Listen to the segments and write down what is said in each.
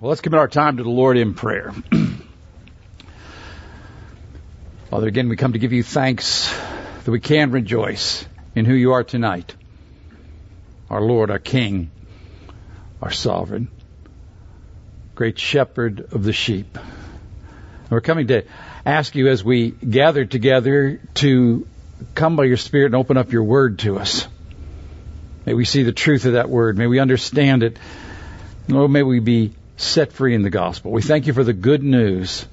Well, let's commit our time to the Lord in prayer. Father, again, we come to give you thanks that we can rejoice in who you are tonight. Our Lord, our King, our Sovereign, great Shepherd of the sheep. And we're coming to ask you as we gather together to come by your Spirit and open up your word to us. May we see the truth of that word. May we understand it. Lord, may we be set free in the gospel. We thank you for the good news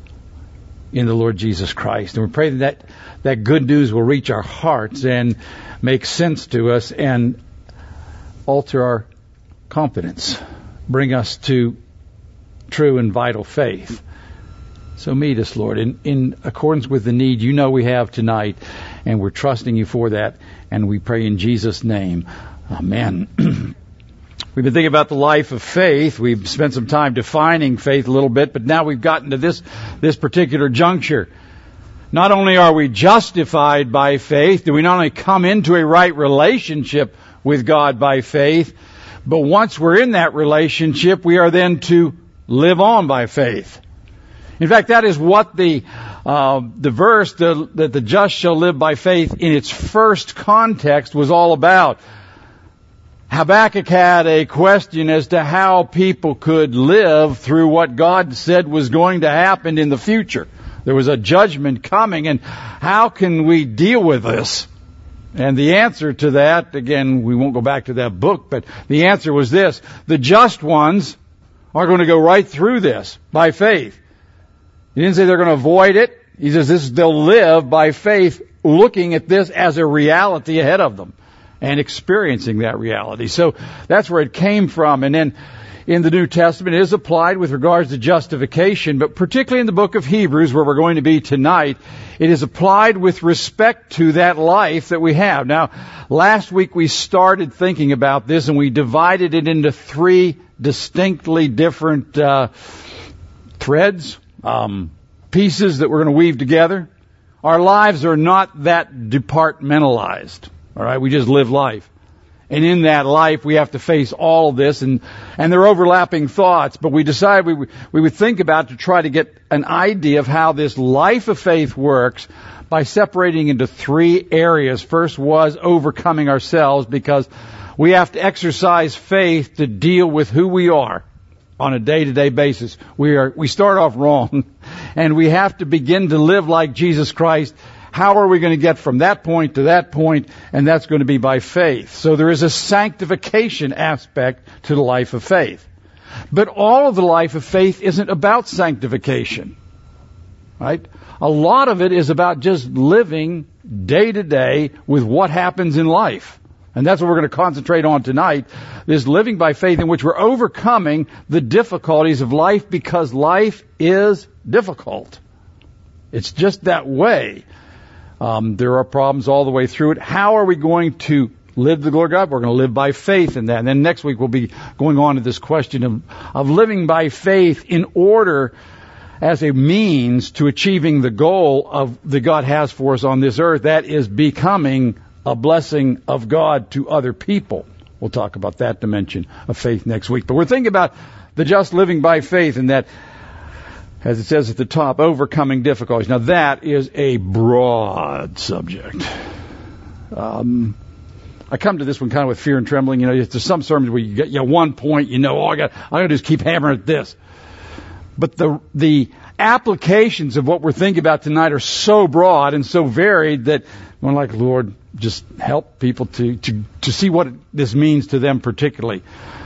in the Lord Jesus Christ. And we pray that that good news will reach our hearts and make sense to us and alter our confidence, bring us to true and vital faith. So meet us, Lord, in, in accordance with the need you know we have tonight, and we're trusting you for that, and we pray in Jesus' name. Amen. We've been thinking about the life of faith. We've spent some time defining faith a little bit, but now we've gotten to this, this particular juncture. Not only are we justified by faith, do we not only come into a right relationship with God by faith, but once we're in that relationship, we are then to live on by faith. In fact, that is what the uh, the verse the, that the just shall live by faith in its first context was all about. Habakkuk had a question as to how people could live through what God said was going to happen in the future. There was a judgment coming, and how can we deal with this? And the answer to that, again, we won't go back to that book, but the answer was this. The just ones are going to go right through this by faith. He didn't say they're going to avoid it. He says this, they'll live by faith looking at this as a reality ahead of them and experiencing that reality. So that's where it came from. And then in the New Testament it is applied with regards to justification, but particularly in the book of Hebrews where we're going to be tonight, it is applied with respect to that life that we have. Now, last week we started thinking about this and we divided it into three distinctly different uh, threads, um, pieces that we're going to weave together. Our lives are not that departmentalized. All right, we just live life. And in that life, we have to face all of this, and and they're overlapping thoughts. But we decide we we would think about to try to get an idea of how this life of faith works by separating into three areas. First was overcoming ourselves because we have to exercise faith to deal with who we are on a day-to-day basis. We are we start off wrong, and we have to begin to live like Jesus Christ how are we going to get from that point to that point? And that's going to be by faith. So there is a sanctification aspect to the life of faith. But all of the life of faith isn't about sanctification. Right? A lot of it is about just living day to day with what happens in life. And that's what we're going to concentrate on tonight, this living by faith in which we're overcoming the difficulties of life because life is difficult. It's just that way. Um, there are problems all the way through it. How are we going to live the glory of God? We're going to live by faith in that. And then next week we'll be going on to this question of, of living by faith in order as a means to achieving the goal of that God has for us on this earth. That is becoming a blessing of God to other people. We'll talk about that dimension of faith next week. But we're thinking about the just living by faith and that as it says at the top, overcoming difficulties. Now that is a broad subject. Um, I come to this one kind of with fear and trembling. You know, there's some sermons where you get you know, one point, you know, oh, I got, I'm going to just keep hammering at this. But the the applications of what we're thinking about tonight are so broad and so varied that we're like, Lord, just help people to to to see what this means to them particularly.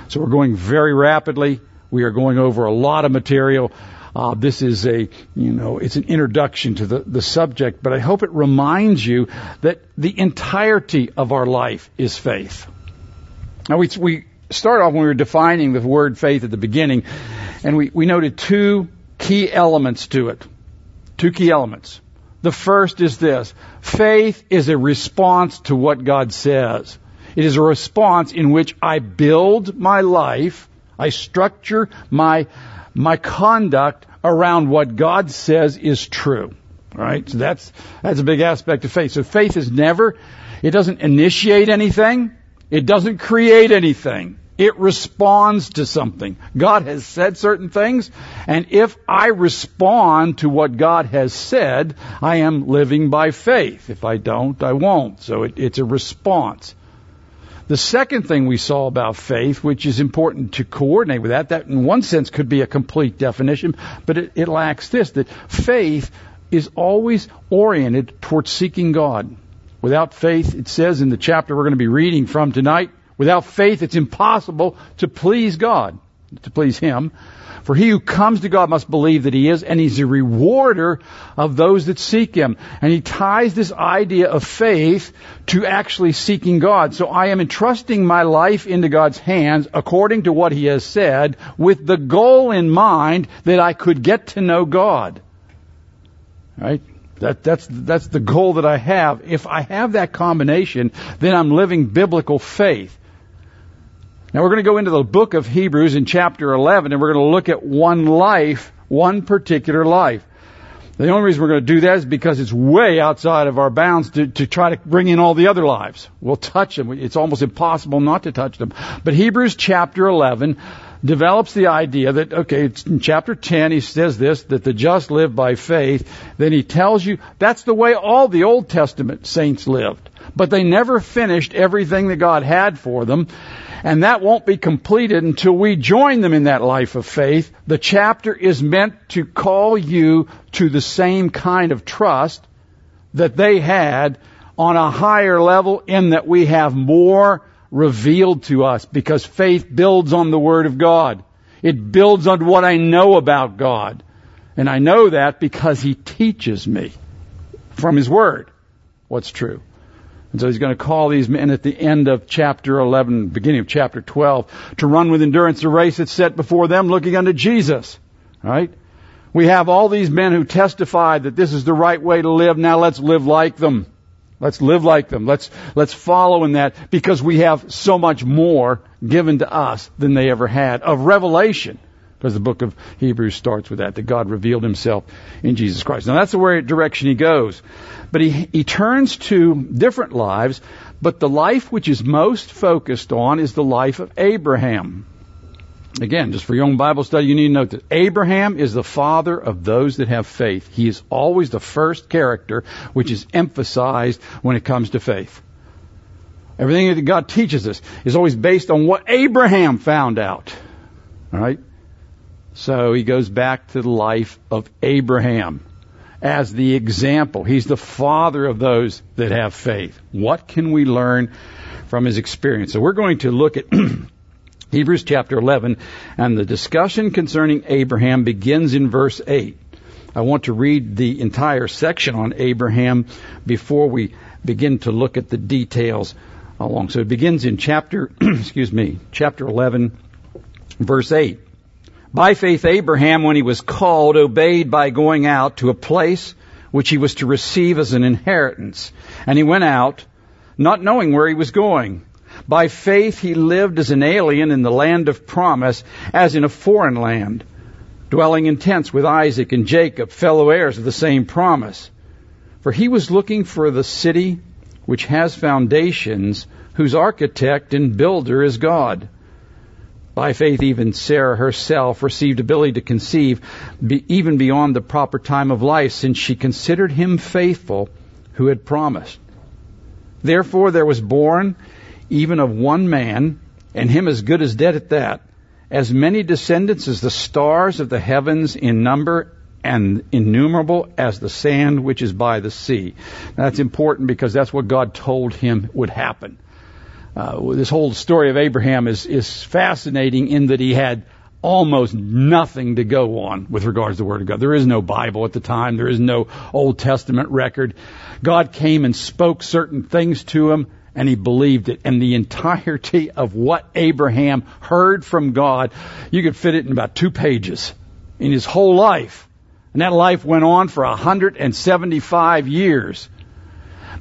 So we're going very rapidly. We are going over a lot of material. Uh, this is a, you know, it's an introduction to the, the subject, but I hope it reminds you that the entirety of our life is faith. Now we, we started off when we were defining the word faith at the beginning, and we, we noted two key elements to it. Two key elements. The first is this. Faith is a response to what God says. It is a response in which I build my life, I structure my my conduct around what God says is true. Right? So that's, that's a big aspect of faith. So faith is never, it doesn't initiate anything. It doesn't create anything. It responds to something. God has said certain things, and if I respond to what God has said, I am living by faith. If I don't, I won't. So it, it's a response. The second thing we saw about faith, which is important to coordinate with that, that in one sense could be a complete definition, but it, it lacks this, that faith is always oriented towards seeking God. Without faith, it says in the chapter we're going to be reading from tonight, without faith it's impossible to please God, to please Him. For he who comes to God must believe that he is, and he's a rewarder of those that seek him. And he ties this idea of faith to actually seeking God. So I am entrusting my life into God's hands according to what he has said with the goal in mind that I could get to know God. Right? That, that's, that's the goal that I have. If I have that combination, then I'm living biblical faith. Now we're going to go into the book of Hebrews in chapter 11 and we're going to look at one life, one particular life. The only reason we're going to do that is because it's way outside of our bounds to, to try to bring in all the other lives. We'll touch them. It's almost impossible not to touch them. But Hebrews chapter 11 develops the idea that, okay, in chapter 10, he says this, that the just live by faith. Then he tells you that's the way all the Old Testament saints lived. But they never finished everything that God had for them. And that won't be completed until we join them in that life of faith. The chapter is meant to call you to the same kind of trust that they had on a higher level in that we have more revealed to us because faith builds on the Word of God. It builds on what I know about God. And I know that because He teaches me from His Word what's true. And so he's going to call these men at the end of chapter 11, beginning of chapter 12, to run with endurance the race that's set before them looking unto Jesus. Right? We have all these men who testified that this is the right way to live. Now let's live like them. Let's live like them. Let's, let's follow in that because we have so much more given to us than they ever had of revelation. Because the book of Hebrews starts with that, that God revealed himself in Jesus Christ. Now that's the way, direction he goes. But he, he turns to different lives, but the life which is most focused on is the life of Abraham. Again, just for your own Bible study, you need to note that Abraham is the father of those that have faith. He is always the first character which is emphasized when it comes to faith. Everything that God teaches us is always based on what Abraham found out. Alright? So he goes back to the life of Abraham as the example. He's the father of those that have faith. What can we learn from his experience? So we're going to look at Hebrews chapter 11 and the discussion concerning Abraham begins in verse 8. I want to read the entire section on Abraham before we begin to look at the details along. So it begins in chapter, excuse me, chapter 11, verse 8. By faith, Abraham, when he was called, obeyed by going out to a place which he was to receive as an inheritance. And he went out, not knowing where he was going. By faith, he lived as an alien in the land of promise, as in a foreign land, dwelling in tents with Isaac and Jacob, fellow heirs of the same promise. For he was looking for the city which has foundations, whose architect and builder is God. By faith, even Sarah herself received ability to conceive be, even beyond the proper time of life, since she considered him faithful who had promised. Therefore, there was born, even of one man, and him as good as dead at that, as many descendants as the stars of the heavens in number and innumerable as the sand which is by the sea. That's important because that's what God told him would happen. Uh, this whole story of Abraham is, is fascinating in that he had almost nothing to go on with regards to the Word of God. There is no Bible at the time. There is no Old Testament record. God came and spoke certain things to him and he believed it. And the entirety of what Abraham heard from God, you could fit it in about two pages in his whole life. And that life went on for 175 years.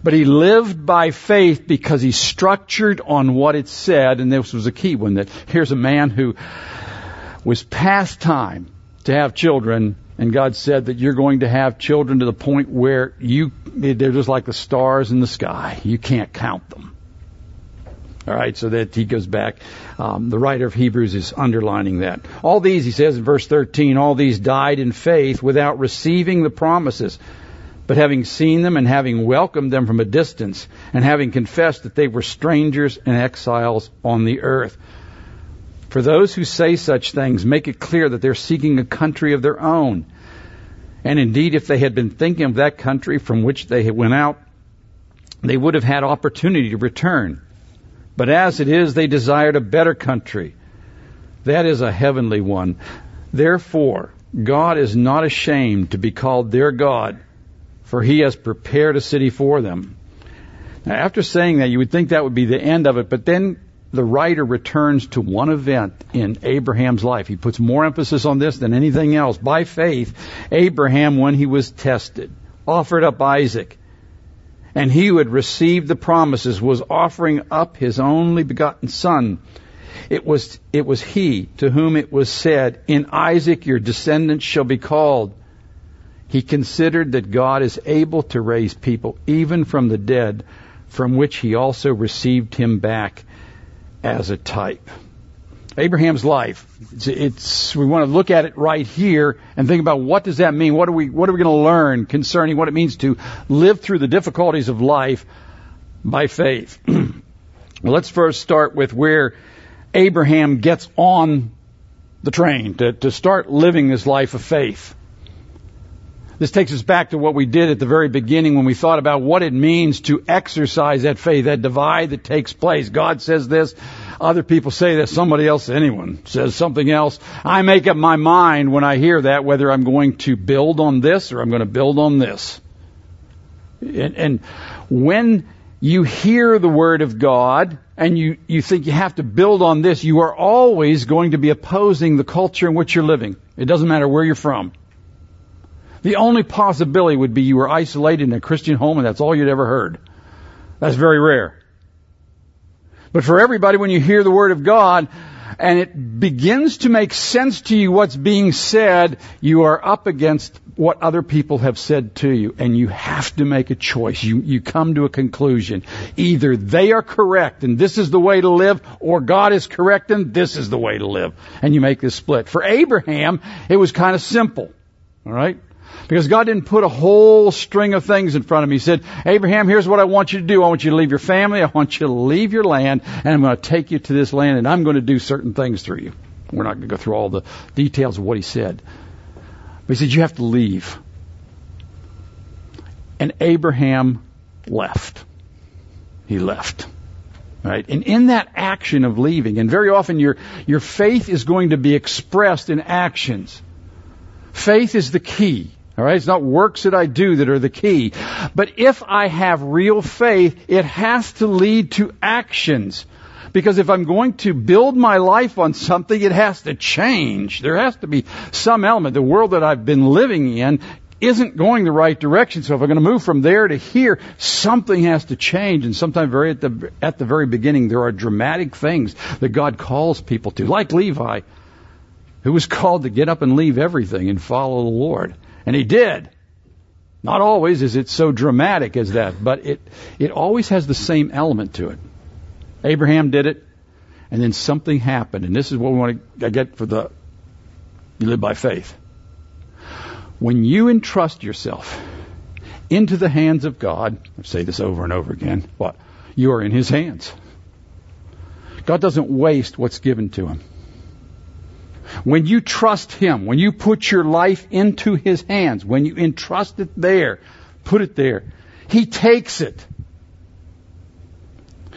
But he lived by faith because he structured on what it said, and this was a key one that here's a man who was past time to have children, and God said that you're going to have children to the point where you, they're just like the stars in the sky. You can't count them. All right, so that he goes back. Um, the writer of Hebrews is underlining that. All these, he says in verse 13, all these died in faith without receiving the promises, but having seen them and having welcomed them from a distance, and having confessed that they were strangers and exiles on the earth. For those who say such things, make it clear that they're seeking a country of their own. And indeed, if they had been thinking of that country from which they had went out, they would have had opportunity to return. But as it is, they desired a better country. That is a heavenly one. Therefore, God is not ashamed to be called their God, for he has prepared a city for them. Now, after saying that, you would think that would be the end of it, but then the writer returns to one event in Abraham's life. He puts more emphasis on this than anything else. By faith, Abraham, when he was tested, offered up Isaac. And he who had received the promises was offering up his only begotten son. It was, it was he to whom it was said, In Isaac your descendants shall be called. He considered that God is able to raise people even from the dead, from which he also received him back as a type. Abraham's life. It's, it's, we want to look at it right here and think about what does that mean? What are we what are we going to learn concerning what it means to live through the difficulties of life by faith? well, let's first start with where Abraham gets on the train to, to start living this life of faith. This takes us back to what we did at the very beginning when we thought about what it means to exercise that faith, that divide that takes place. God says this, other people say that, somebody else, anyone says something else. I make up my mind when I hear that whether I'm going to build on this or I'm going to build on this. And, and when you hear the word of God and you, you think you have to build on this, you are always going to be opposing the culture in which you're living. It doesn't matter where you're from. The only possibility would be you were isolated in a Christian home and that's all you'd ever heard. That's very rare. But for everybody, when you hear the Word of God and it begins to make sense to you what's being said, you are up against what other people have said to you and you have to make a choice. You, you come to a conclusion. Either they are correct and this is the way to live or God is correct and this is the way to live. And you make this split. For Abraham, it was kind of simple. Alright? Because God didn't put a whole string of things in front of me. He said, Abraham, here's what I want you to do. I want you to leave your family. I want you to leave your land and I'm going to take you to this land and I'm going to do certain things through you. We're not going to go through all the details of what he said. But he said, you have to leave. And Abraham left. He left. Right? And in that action of leaving, and very often your, your faith is going to be expressed in actions. Faith is the key. All right, it's not works that I do that are the key. But if I have real faith, it has to lead to actions. Because if I'm going to build my life on something, it has to change. There has to be some element. The world that I've been living in isn't going the right direction. So if I'm going to move from there to here, something has to change. And sometimes very at the, at the very beginning, there are dramatic things that God calls people to, like Levi, who was called to get up and leave everything and follow the Lord. And he did. Not always is it so dramatic as that, but it, it always has the same element to it. Abraham did it, and then something happened, and this is what we want to get for the, you live by faith. When you entrust yourself into the hands of God, I say this over and over again, what? You are in His hands. God doesn't waste what's given to Him. When you trust Him, when you put your life into His hands, when you entrust it there, put it there, He takes it.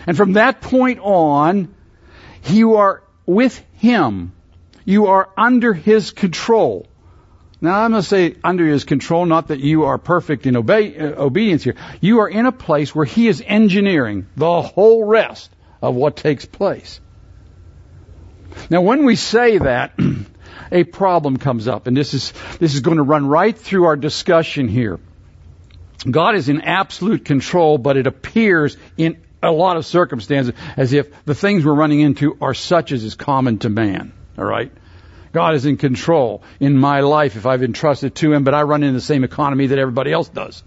And from that point on, you are with Him. You are under His control. Now I'm going to say under His control, not that you are perfect in uh, obedience here. You are in a place where He is engineering the whole rest of what takes place. Now, when we say that, a problem comes up, and this is, this is going to run right through our discussion here. God is in absolute control, but it appears in a lot of circumstances as if the things we're running into are such as is common to man. All right? God is in control in my life if I've entrusted to Him, but I run into the same economy that everybody else does.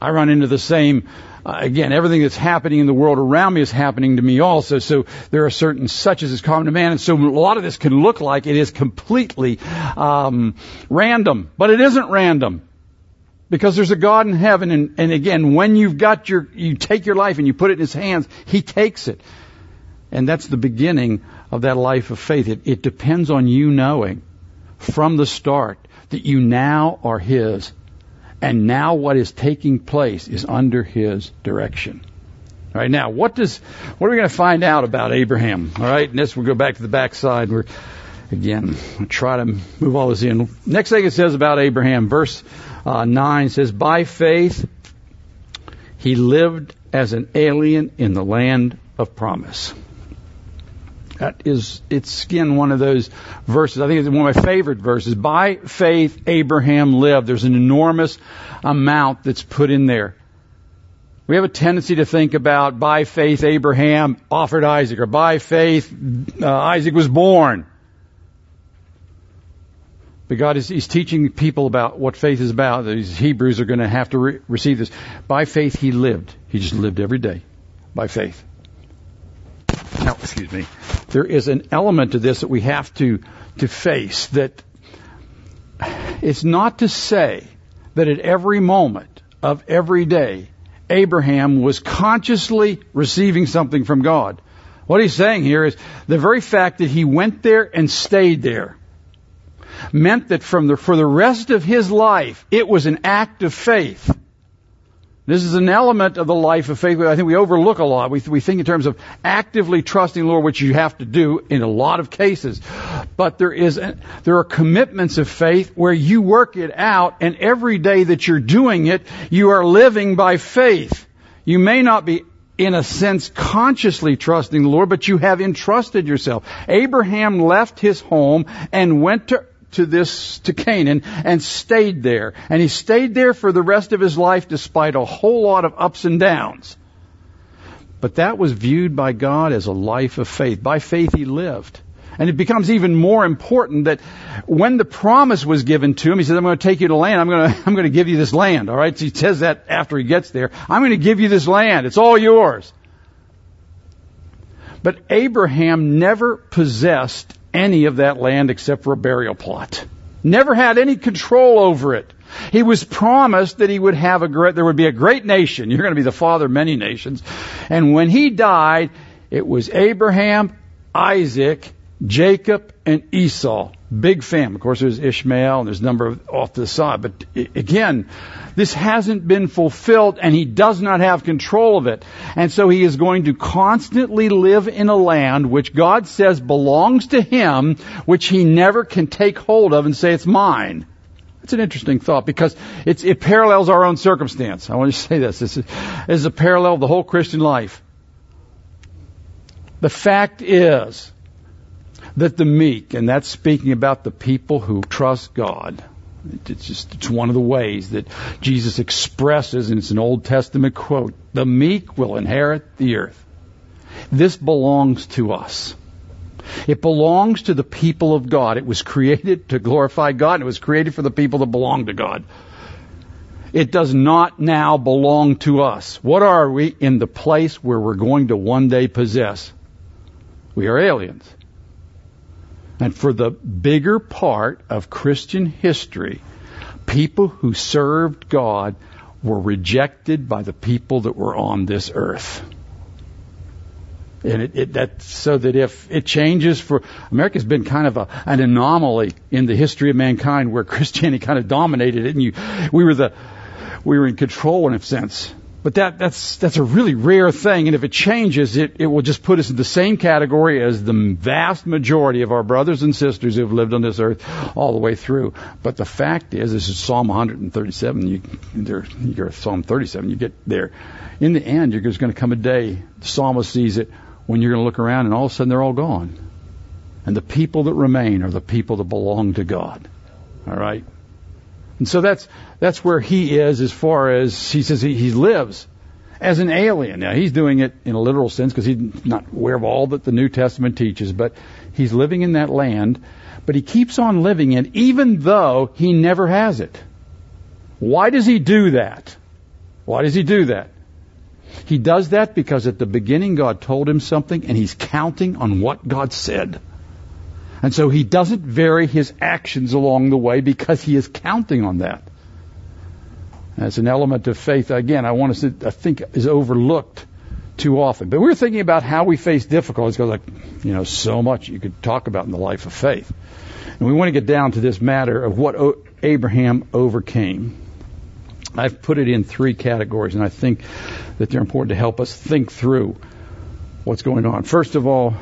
I run into the same uh, again, everything that's happening in the world around me is happening to me also. So there are certain such as is common to man. And so a lot of this can look like it is completely um, random, but it isn't random. Because there's a God in heaven, and, and again, when you've got your, you take your life and you put it in His hands, He takes it. And that's the beginning of that life of faith. It, it depends on you knowing from the start that you now are His and now what is taking place is under his direction. All right, now what does what are we going to find out about Abraham? All right, and this we'll go back to the backside. We're again we'll try to move all this in. Next thing it says about Abraham, verse uh, nine says, "By faith he lived as an alien in the land of promise." That is, it's again one of those verses. I think it's one of my favorite verses. By faith, Abraham lived. There's an enormous amount that's put in there. We have a tendency to think about by faith Abraham offered Isaac, or by faith uh, Isaac was born. But God is He's teaching people about what faith is about. These Hebrews are going to have to re- receive this. By faith He lived. He just lived every day by faith. Excuse me. There is an element to this that we have to, to face that it's not to say that at every moment of every day, Abraham was consciously receiving something from God. What he's saying here is the very fact that he went there and stayed there meant that from the, for the rest of his life, it was an act of faith. This is an element of the life of faith I think we overlook a lot. We, we think in terms of actively trusting the Lord, which you have to do in a lot of cases. But there is, there are commitments of faith where you work it out and every day that you're doing it, you are living by faith. You may not be in a sense consciously trusting the Lord, but you have entrusted yourself. Abraham left his home and went to to this, to Canaan and stayed there. And he stayed there for the rest of his life despite a whole lot of ups and downs. But that was viewed by God as a life of faith. By faith he lived. And it becomes even more important that when the promise was given to him, he says, I'm going to take you to land. I'm going to, I'm going to give you this land. All right. So he says that after he gets there. I'm going to give you this land. It's all yours. But Abraham never possessed any of that land except for a burial plot. Never had any control over it. He was promised that he would have a great, there would be a great nation. You're going to be the father of many nations. And when he died, it was Abraham, Isaac, Jacob, and Esau. Big family. Of course, there's Ishmael and there's a number of off to the side. But again, this hasn't been fulfilled and he does not have control of it. And so he is going to constantly live in a land which God says belongs to him, which he never can take hold of and say it's mine. It's an interesting thought because it parallels our own circumstance. I want to say this. This is, this is a parallel of the whole Christian life. The fact is that the meek, and that's speaking about the people who trust God, it's just, it's one of the ways that Jesus expresses, and it's an Old Testament quote, the meek will inherit the earth. This belongs to us. It belongs to the people of God. It was created to glorify God, it was created for the people that belong to God. It does not now belong to us. What are we in the place where we're going to one day possess? We are aliens. And for the bigger part of Christian history, people who served God were rejected by the people that were on this earth. And it, it, that so that if it changes for America's been kind of a, an anomaly in the history of mankind where Christianity kind of dominated it, and you, we were the we were in control in a sense. But that, that's, that's a really rare thing, and if it changes, it, it will just put us in the same category as the vast majority of our brothers and sisters who have lived on this earth all the way through. But the fact is, this is Psalm 137, you, you're Psalm 37, you get there. In the end, there's going to come a day, the psalmist sees it, when you're going to look around and all of a sudden they're all gone. And the people that remain are the people that belong to God. Alright? And so that's that's where he is as far as he says he, he lives as an alien. Now he's doing it in a literal sense because he's not aware of all that the New Testament teaches, but he's living in that land. But he keeps on living it even though he never has it. Why does he do that? Why does he do that? He does that because at the beginning God told him something and he's counting on what God said. And so he doesn't vary his actions along the way because he is counting on that. As an element of faith, again, I want to, I think, is overlooked too often. But we're thinking about how we face difficulties because, like, you know, so much you could talk about in the life of faith. And we want to get down to this matter of what Abraham overcame. I've put it in three categories, and I think that they're important to help us think through what's going on. First of all,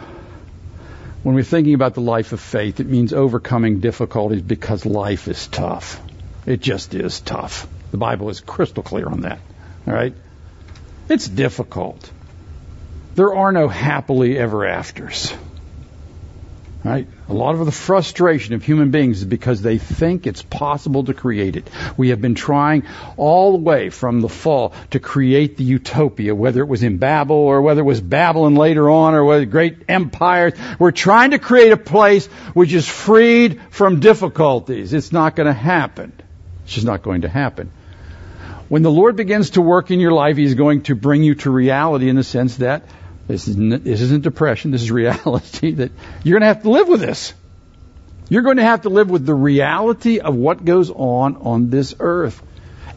when we're thinking about the life of faith, it means overcoming difficulties because life is tough. It just is tough. The Bible is crystal clear on that. All right? It's difficult. There are no happily ever afters. Right? A lot of the frustration of human beings is because they think it's possible to create it. We have been trying all the way from the fall to create the utopia, whether it was in Babel or whether it was Babylon later on or whether great empires. We're trying to create a place which is freed from difficulties. It's not going to happen. It's just not going to happen. When the Lord begins to work in your life, He's going to bring you to reality in the sense that this isn't, this isn't depression. This is reality that you're going to have to live with this. You're going to have to live with the reality of what goes on on this earth.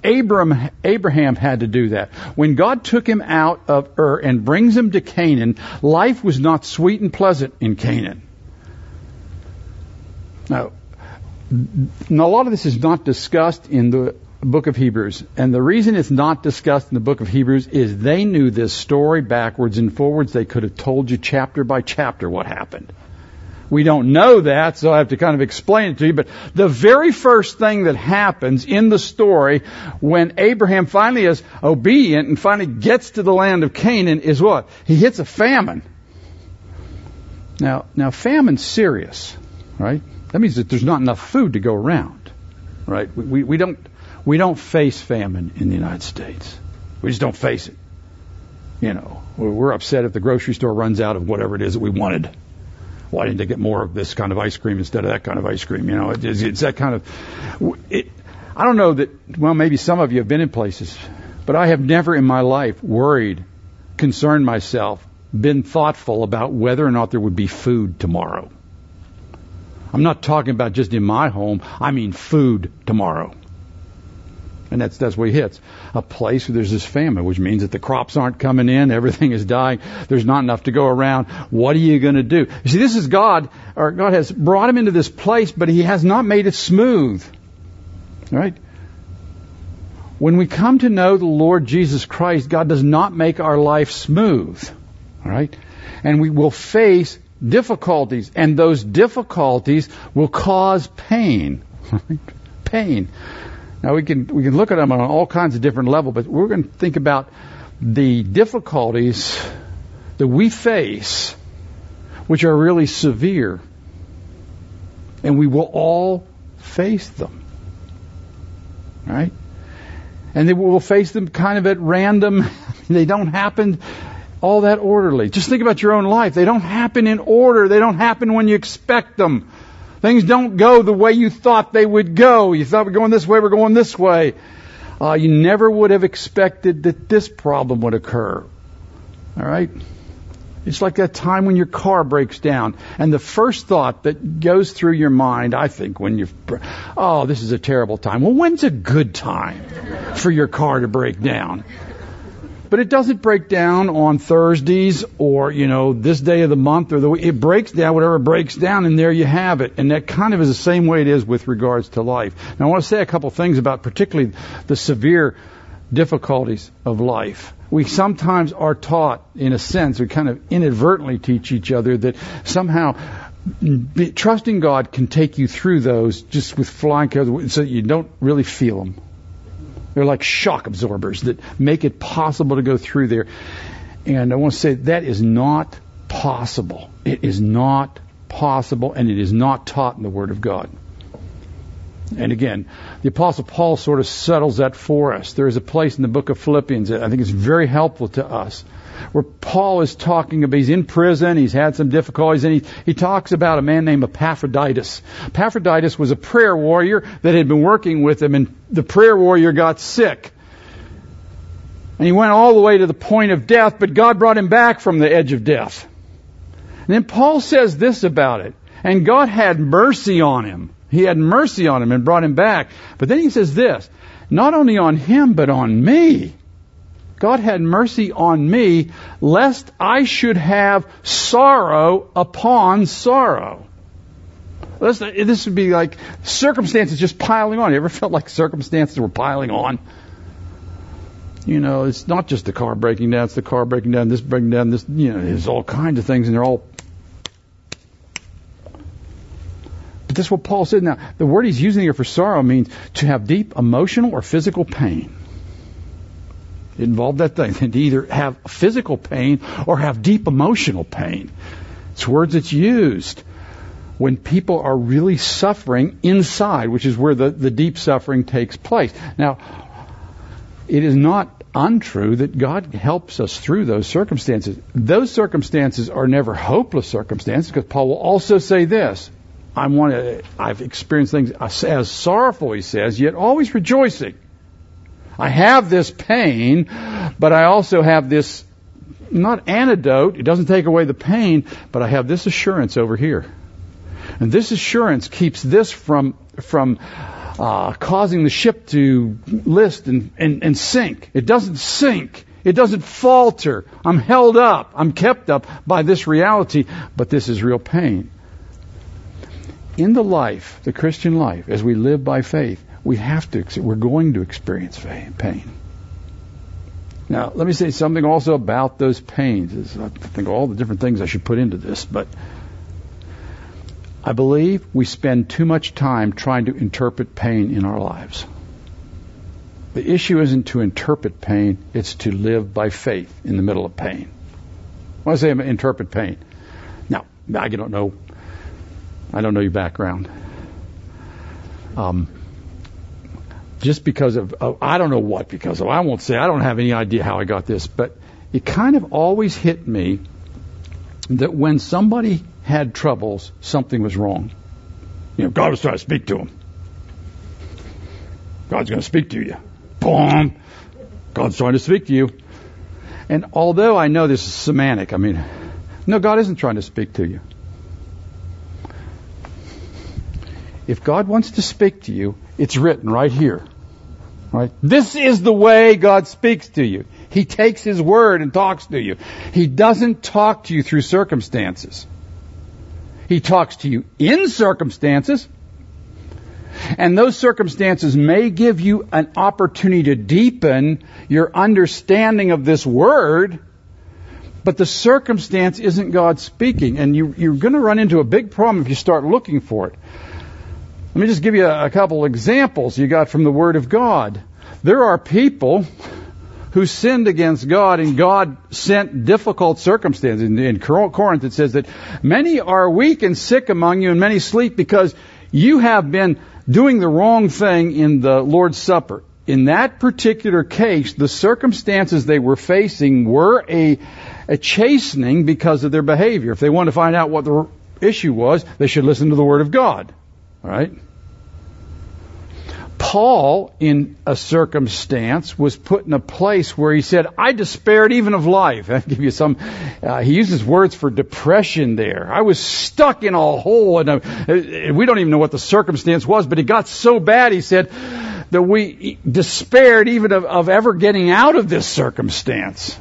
Abraham, Abraham had to do that. When God took him out of Ur and brings him to Canaan, life was not sweet and pleasant in Canaan. Now, a lot of this is not discussed in the book of Hebrews. And the reason it's not discussed in the book of Hebrews is they knew this story backwards and forwards. They could have told you chapter by chapter what happened. We don't know that, so I have to kind of explain it to you. But the very first thing that happens in the story when Abraham finally is obedient and finally gets to the land of Canaan is what? He hits a famine. Now, now famine's serious, right? That means that there's not enough food to go around, right? We, we, we don't, we don't face famine in the United States. We just don't face it. You know, we're upset if the grocery store runs out of whatever it is that we wanted. Why didn't they get more of this kind of ice cream instead of that kind of ice cream? You know, it's, it's that kind of. It, I don't know that. Well, maybe some of you have been in places, but I have never in my life worried, concerned myself, been thoughtful about whether or not there would be food tomorrow. I'm not talking about just in my home. I mean food tomorrow. And that's, that's where he hits. A place where there's this famine, which means that the crops aren't coming in, everything is dying, there's not enough to go around. What are you going to do? You see, this is God, or God has brought him into this place, but he has not made it smooth. Right? When we come to know the Lord Jesus Christ, God does not make our life smooth. All right? And we will face difficulties, and those difficulties will cause pain. pain. Now we can we can look at them on all kinds of different levels, but we're going to think about the difficulties that we face, which are really severe, and we will all face them, right? And we will face them kind of at random. they don't happen all that orderly. Just think about your own life. They don't happen in order. They don't happen when you expect them. Things don't go the way you thought they would go. You thought we're going this way, we're going this way. Uh, you never would have expected that this problem would occur. All right? It's like that time when your car breaks down, and the first thought that goes through your mind, I think, when you, oh, this is a terrible time. Well, when's a good time for your car to break down? But it doesn't break down on Thursdays or, you know, this day of the month or the it breaks down whatever breaks down and there you have it. And that kind of is the same way it is with regards to life. Now I want to say a couple things about particularly the severe difficulties of life. We sometimes are taught, in a sense, we kind of inadvertently teach each other that somehow mm, trusting God can take you through those just with flying colors so you don't really feel them. They're like shock absorbers that make it possible to go through there. And I want to say that is not possible. It is not possible, and it is not taught in the Word of God. And again, the Apostle Paul sort of settles that for us. There is a place in the book of Philippians that I think is very helpful to us where Paul is talking about, he's in prison, he's had some difficulties, and he, he talks about a man named Epaphroditus. Epaphroditus was a prayer warrior that had been working with him, and the prayer warrior got sick. And he went all the way to the point of death, but God brought him back from the edge of death. And then Paul says this about it. And God had mercy on him. He had mercy on him and brought him back. But then he says this, not only on him, but on me. God had mercy on me, lest I should have sorrow upon sorrow. This would be like circumstances just piling on. You ever felt like circumstances were piling on? You know, it's not just the car breaking down, it's the car breaking down, this breaking down, this, you know, there's all kinds of things and they're all. But this is what Paul said. Now, the word he's using here for sorrow means to have deep emotional or physical pain. It involved that thing, to either have physical pain or have deep emotional pain. It's words that's used when people are really suffering inside, which is where the, the deep suffering takes place. Now, it is not untrue that God helps us through those circumstances. Those circumstances are never hopeless circumstances because Paul will also say this. I want to, I've experienced things as sorrowful, he says, yet always rejoicing. I have this pain, but I also have this, not antidote, it doesn't take away the pain, but I have this assurance over here. And this assurance keeps this from, from uh, causing the ship to list and, and, and sink. It doesn't sink. It doesn't falter. I'm held up. I'm kept up by this reality, but this is real pain. In the life, the Christian life, as we live by faith, we have to, we're going to experience pain. Now, let me say something also about those pains. I think all the different things I should put into this, but I believe we spend too much time trying to interpret pain in our lives. The issue isn't to interpret pain, it's to live by faith in the middle of pain. When I say interpret pain, now, I don't know, I don't know your background. Um, just because of, of, I don't know what because of, I won't say, I don't have any idea how I got this, but it kind of always hit me that when somebody had troubles, something was wrong. You know, God was trying to speak to him. God's going to speak to you. Boom. God's trying to speak to you. And although I know this is semantic, I mean, no, God isn't trying to speak to you. If God wants to speak to you, it's written right here. Right? This is the way God speaks to you. He takes His word and talks to you. He doesn't talk to you through circumstances. He talks to you in circumstances. And those circumstances may give you an opportunity to deepen your understanding of this word, but the circumstance isn't God speaking. And you, are going to run into a big problem if you start looking for it. Let me just give you a, couple examples you got from the Word of God. There are people who sinned against God, and God sent difficult circumstances. In, in Corinth, it says that many are weak and sick among you, and many sleep because you have been doing the wrong thing in the Lord's Supper. In that particular case, the circumstances they were facing were a, a chastening because of their behavior. If they want to find out what the issue was, they should listen to the Word of God. All right? Paul, in a circumstance, was put in a place where he said, I despaired even of life. I'll give you some, uh, he uses words for depression there. I was stuck in a hole and uh, we don't even know what the circumstance was, but it got so bad, he said, that we despaired even of, of ever getting out of this circumstance.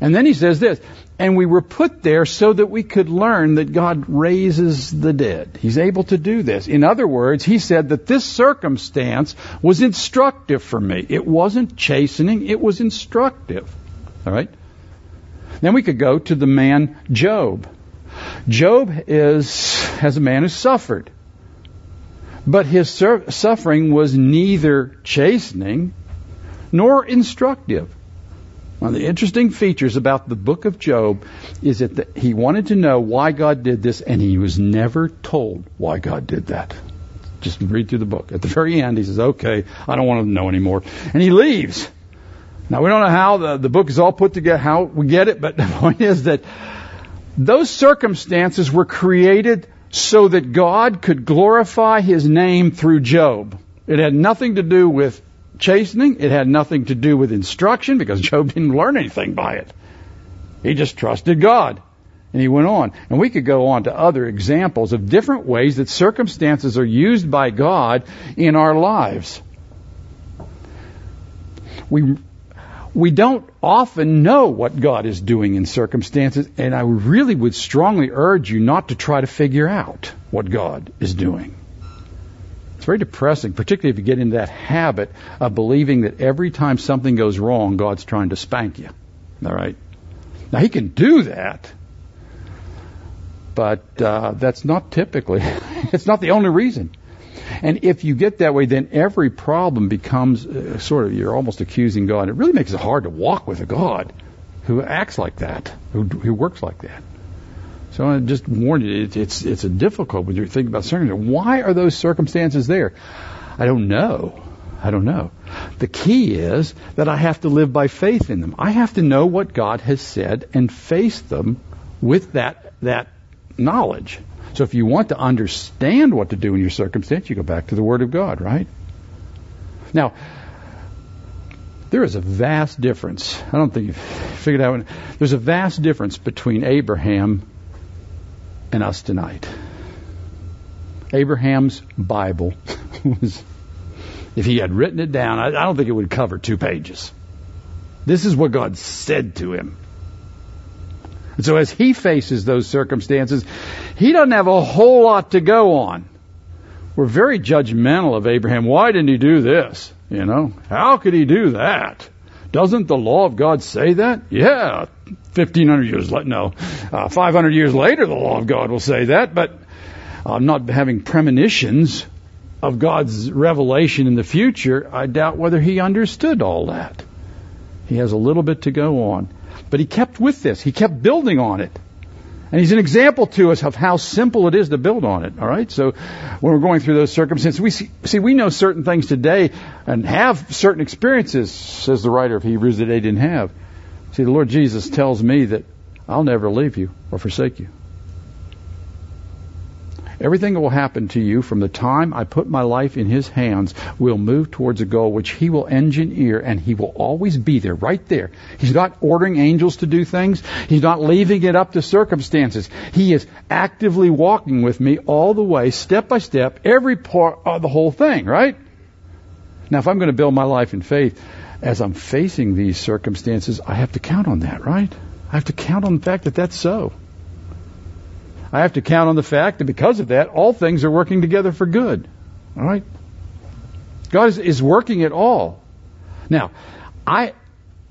And then he says this, and we were put there so that we could learn that God raises the dead. He's able to do this. In other words, he said that this circumstance was instructive for me. It wasn't chastening, it was instructive. All right? Then we could go to the man Job. Job is as a man who suffered. But his suffering was neither chastening nor instructive. One of the interesting features about the book of Job is that the, he wanted to know why God did this, and he was never told why God did that. Just read through the book. At the very end, he says, okay, I don't want to know anymore. And he leaves. Now, we don't know how the, the book is all put together, how we get it, but the point is that those circumstances were created so that God could glorify his name through Job. It had nothing to do with chastening. It had nothing to do with instruction because Job didn't learn anything by it. He just trusted God. And he went on. And we could go on to other examples of different ways that circumstances are used by God in our lives. We, we don't often know what God is doing in circumstances, and I really would strongly urge you not to try to figure out what God is doing. It's very depressing, particularly if you get into that habit of believing that every time something goes wrong, God's trying to spank you. All right? Now, He can do that, but uh, that's not typically, it's not the only reason. And if you get that way, then every problem becomes uh, sort of, you're almost accusing God. It really makes it hard to walk with a God who acts like that, who, who works like that. So I just warn you, it, it's, it's a difficult when you're thinking about circumstances. Why are those circumstances there? I don't know. I don't know. The key is that I have to live by faith in them. I have to know what God has said and face them with that, that knowledge. So if you want to understand what to do in your circumstance, you go back to the Word of God, right? Now, there is a vast difference. I don't think you've figured out. There's a vast difference between Abraham and us tonight. Abraham's Bible was, if he had written it down, I, I don't think it would cover two pages. This is what God said to him. And so as he faces those circumstances, he doesn't have a whole lot to go on. We're very judgmental of Abraham. Why didn't he do this? You know, how could he do that? Doesn't the law of God say that? Yeah, 1500 years later, no, uh, 500 years later, the law of God will say that, but I'm not having premonitions of God's revelation in the future. I doubt whether he understood all that. He has a little bit to go on. But he kept with this. He kept building on it. And he's an example to us of how simple it is to build on it. All right. So when we're going through those circumstances, we see, see, we know certain things today and have certain experiences, says the writer of Hebrews, that they didn't have. See, the Lord Jesus tells me that I'll never leave you or forsake you. Everything that will happen to you from the time I put my life in His hands will move towards a goal which He will engineer and He will always be there, right there. He's not ordering angels to do things. He's not leaving it up to circumstances. He is actively walking with me all the way, step by step, every part of the whole thing, right? Now, if I'm going to build my life in faith, as I'm facing these circumstances, I have to count on that, right? I have to count on the fact that that's so. I have to count on the fact that because of that, all things are working together for good. All right? God is, is working it all. Now, I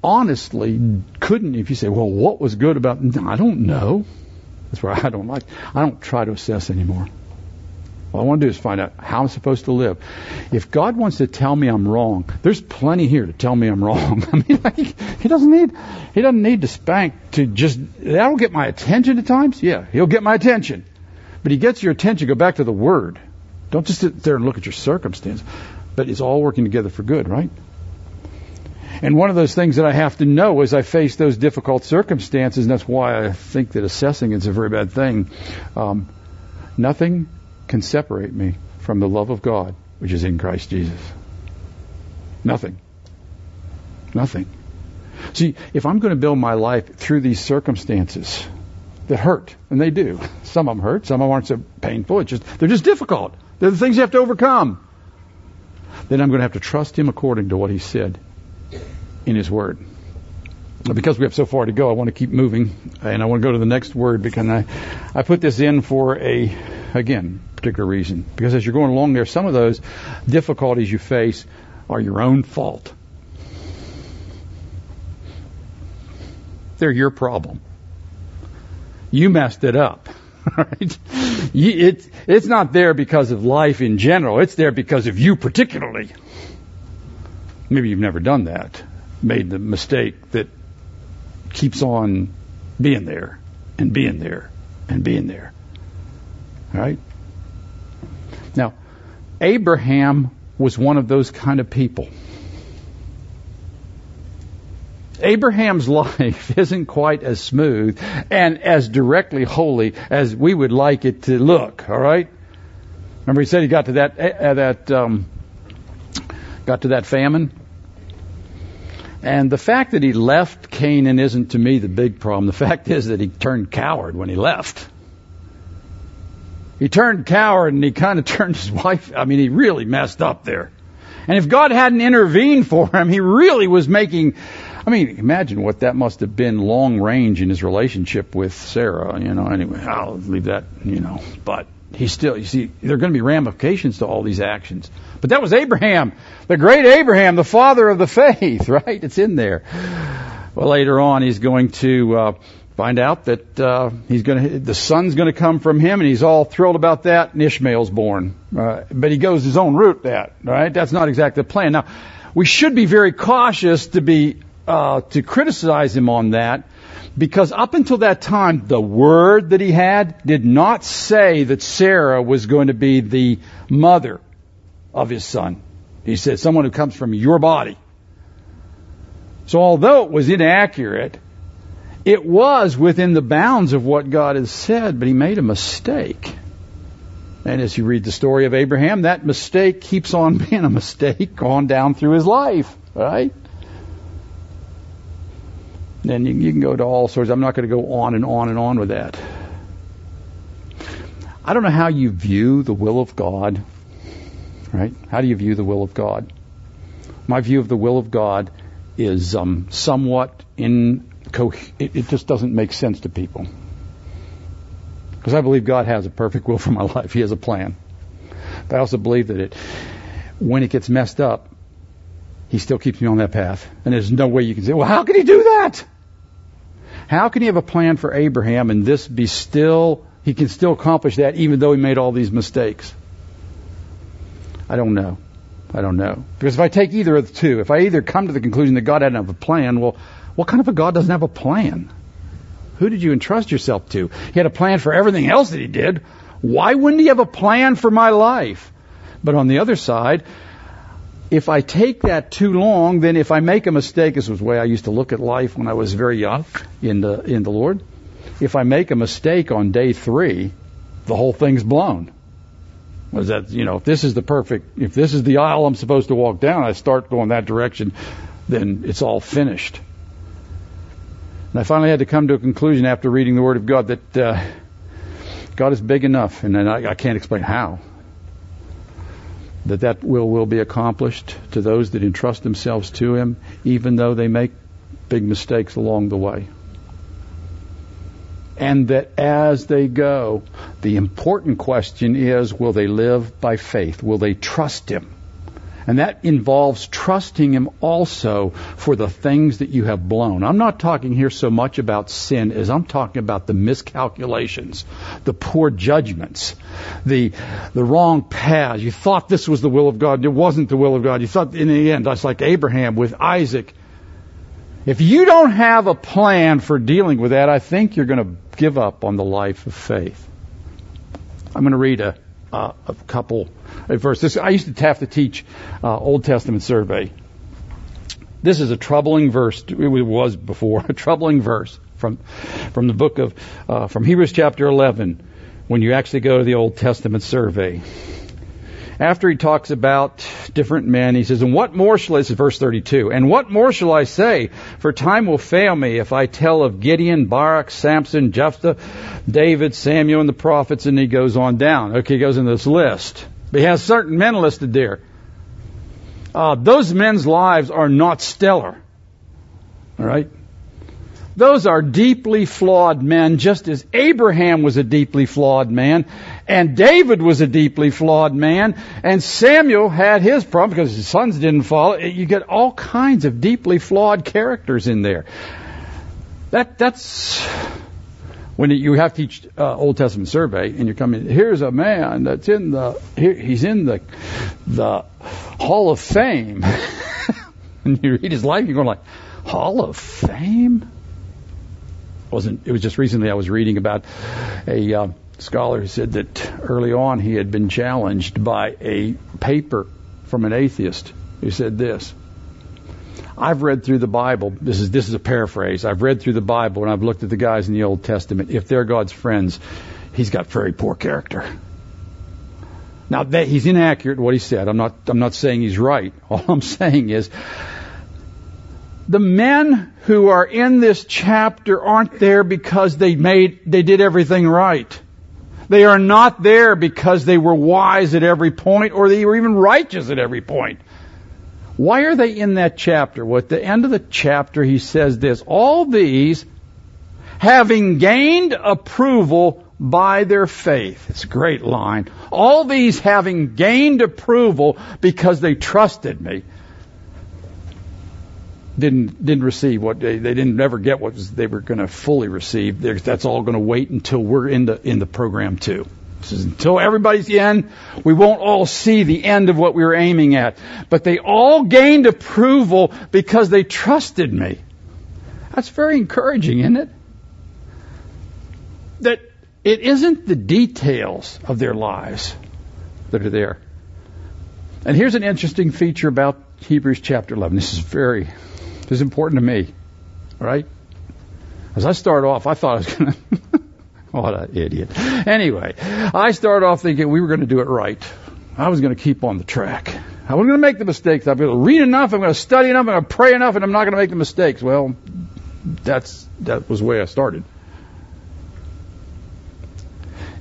honestly couldn't, if you say, well, what was good about, I don't know. That's where I don't like, I don't try to assess anymore. All I want to do is find out how I'm supposed to live. If God wants to tell me I'm wrong, there's plenty here to tell me I'm wrong. I mean, like, he doesn't need he doesn't need to spank to just that'll get my attention at times. Yeah, he'll get my attention, but he gets your attention. Go back to the Word. Don't just sit there and look at your circumstance. But it's all working together for good, right? And one of those things that I have to know as I face those difficult circumstances, and that's why I think that assessing is a very bad thing. Um, nothing can separate me from the love of God, which is in Christ Jesus? Nothing. Nothing. See, if I'm going to build my life through these circumstances that hurt, and they do, some of them hurt, some of them aren't so painful, it's just, they're just difficult. They're the things you have to overcome. Then I'm going to have to trust Him according to what He said in His Word. Because we have so far to go, I want to keep moving, and I want to go to the next word because I, I put this in for a, again, particular reason. Because as you're going along there, some of those difficulties you face are your own fault. They're your problem. You messed it up. Right? It's, it's not there because of life in general. It's there because of you particularly. Maybe you've never done that. Made the mistake that keeps on being there and being there and being there. Right? Now, Abraham was one of those kind of people. Abraham's life isn't quite as smooth and as directly holy as we would like it to look. All right. Remember, he said he got to that uh, that um, got to that famine. And the fact that he left Canaan isn't to me the big problem. The fact is that he turned coward when he left. He turned coward and he kind of turned his wife. I mean, he really messed up there. And if God hadn't intervened for him, he really was making, I mean, imagine what that must have been long range in his relationship with Sarah. You know, anyway, I'll leave that, you know, but he still, you see, there are going to be ramifications to all these actions. But that was Abraham, the great Abraham, the father of the faith, right? It's in there. Well, later on, he's going to uh, find out that uh, he's going to, the son's going to come from him, and he's all thrilled about that. And Ishmael's born, uh, but he goes his own route. That right? That's not exactly the plan. Now, we should be very cautious to be uh, to criticize him on that because up until that time, the word that he had did not say that Sarah was going to be the mother of his son. He said, someone who comes from your body. So although it was inaccurate, it was within the bounds of what God has said, but he made a mistake. And as you read the story of Abraham, that mistake keeps on being a mistake on down through his life, right? Then you, you can go to all sorts. I'm not going to go on and on and on with that. I don't know how you view the will of God right? How do you view the will of God? My view of the will of God is um, somewhat in it, it just doesn't make sense to people because I believe God has a perfect will for my life. He has a plan. But I also believe that it, when it gets messed up, He still keeps me on that path. And there's no way you can say, well, how can He do that? How can He have a plan for Abraham and this be still, He can still accomplish that even though He made all these mistakes? I don't know. I don't know. Because if I take either of the two, if I either come to the conclusion that God doesn't have a plan, well, what kind of a God doesn't have a plan? Who did you entrust yourself to? He had a plan for everything else that he did. Why wouldn't he have a plan for my life? But on the other side, if I take that too long, then if I make a mistake, this was the way I used to look at life when I was very young in the in the Lord. If I make a mistake on day three, the whole thing's blown. Was that, you know, if this is the perfect, if this is the aisle I'm supposed to walk down, I start going that direction, then it's all finished. And I finally had to come to a conclusion after reading the Word of God that uh, God is big enough, and I, I can't explain how, that that will will be accomplished to those that entrust themselves to Him, even though they make big mistakes along the way and that as they go, the important question is will they live by faith? Will they trust Him? And that involves trusting Him also for the things that you have blown. I'm not talking here so much about sin as I'm talking about the miscalculations, the poor judgments, the, the wrong paths. You thought this was the will of God. It wasn't the will of God. You thought in the end, that's like Abraham with Isaac. If you don't have a plan for dealing with that, I think you're going to give up on the life of faith. I'm going to read a, uh, a couple of verses. I used to have to teach uh, Old Testament survey. This is a troubling verse. It was before a troubling verse from from the book of uh, from Hebrews chapter 11. When you actually go to the Old Testament survey, after he talks about different men, he says, And what more shall I, is verse 32, and what more shall I say? For time will fail me if I tell of Gideon, Barak, Samson, Jephthah, David, Samuel, and the prophets, and he goes on down. Okay, he goes into this list. But he has certain men listed there. Uh, those men's lives are not stellar. All right? Those are deeply flawed men, just as Abraham was a deeply flawed man, and David was a deeply flawed man, and Samuel had his problem because his sons didn't follow. You get all kinds of deeply flawed characters in there. That that's when you have to teach uh, Old Testament survey, and you're coming. Here's a man that's in the here, he's in the the Hall of Fame. and you read his life, you're going like, Hall of Fame wasn't. It was just recently I was reading about a uh, scholar who said that early on he had been challenged by a paper from an atheist who said this. I've read through the Bible. This is this is a paraphrase. I've read through the Bible and I've looked at the guys in the Old Testament. If they're God's friends, he's got very poor character. Now that he's inaccurate in what he said. I'm not I'm not saying he's right. All I'm saying is the men who are in this chapter aren't there because they made they did everything right. They are not there because they were wise at every point or they were even righteous at every point. Why are they in that chapter? Well, at the end of the chapter, he says this, all these having gained approval by their faith. It's a great line. All these having gained approval because they trusted me. Didn't didn't receive what they, they didn't ever get what they were going to fully receive. That's all going to wait until we're in the in the program too. Until everybody's in, we won't all see the end of what we were aiming at. But they all gained approval because they trusted me. That's very encouraging, isn't it? That it isn't the details of their lives that are there. And here's an interesting feature about Hebrews chapter 11. This is very, is important to me. Right? As I start off, I thought I was going to, what an idiot. Anyway, I started off thinking we were going to do it right. I was going to keep on the track. I wasn't going to make the mistakes. I'm going to read enough. I'm going to study enough. I'm going to pray enough, and I'm not going to make the mistakes. Well, that's that was the way I started.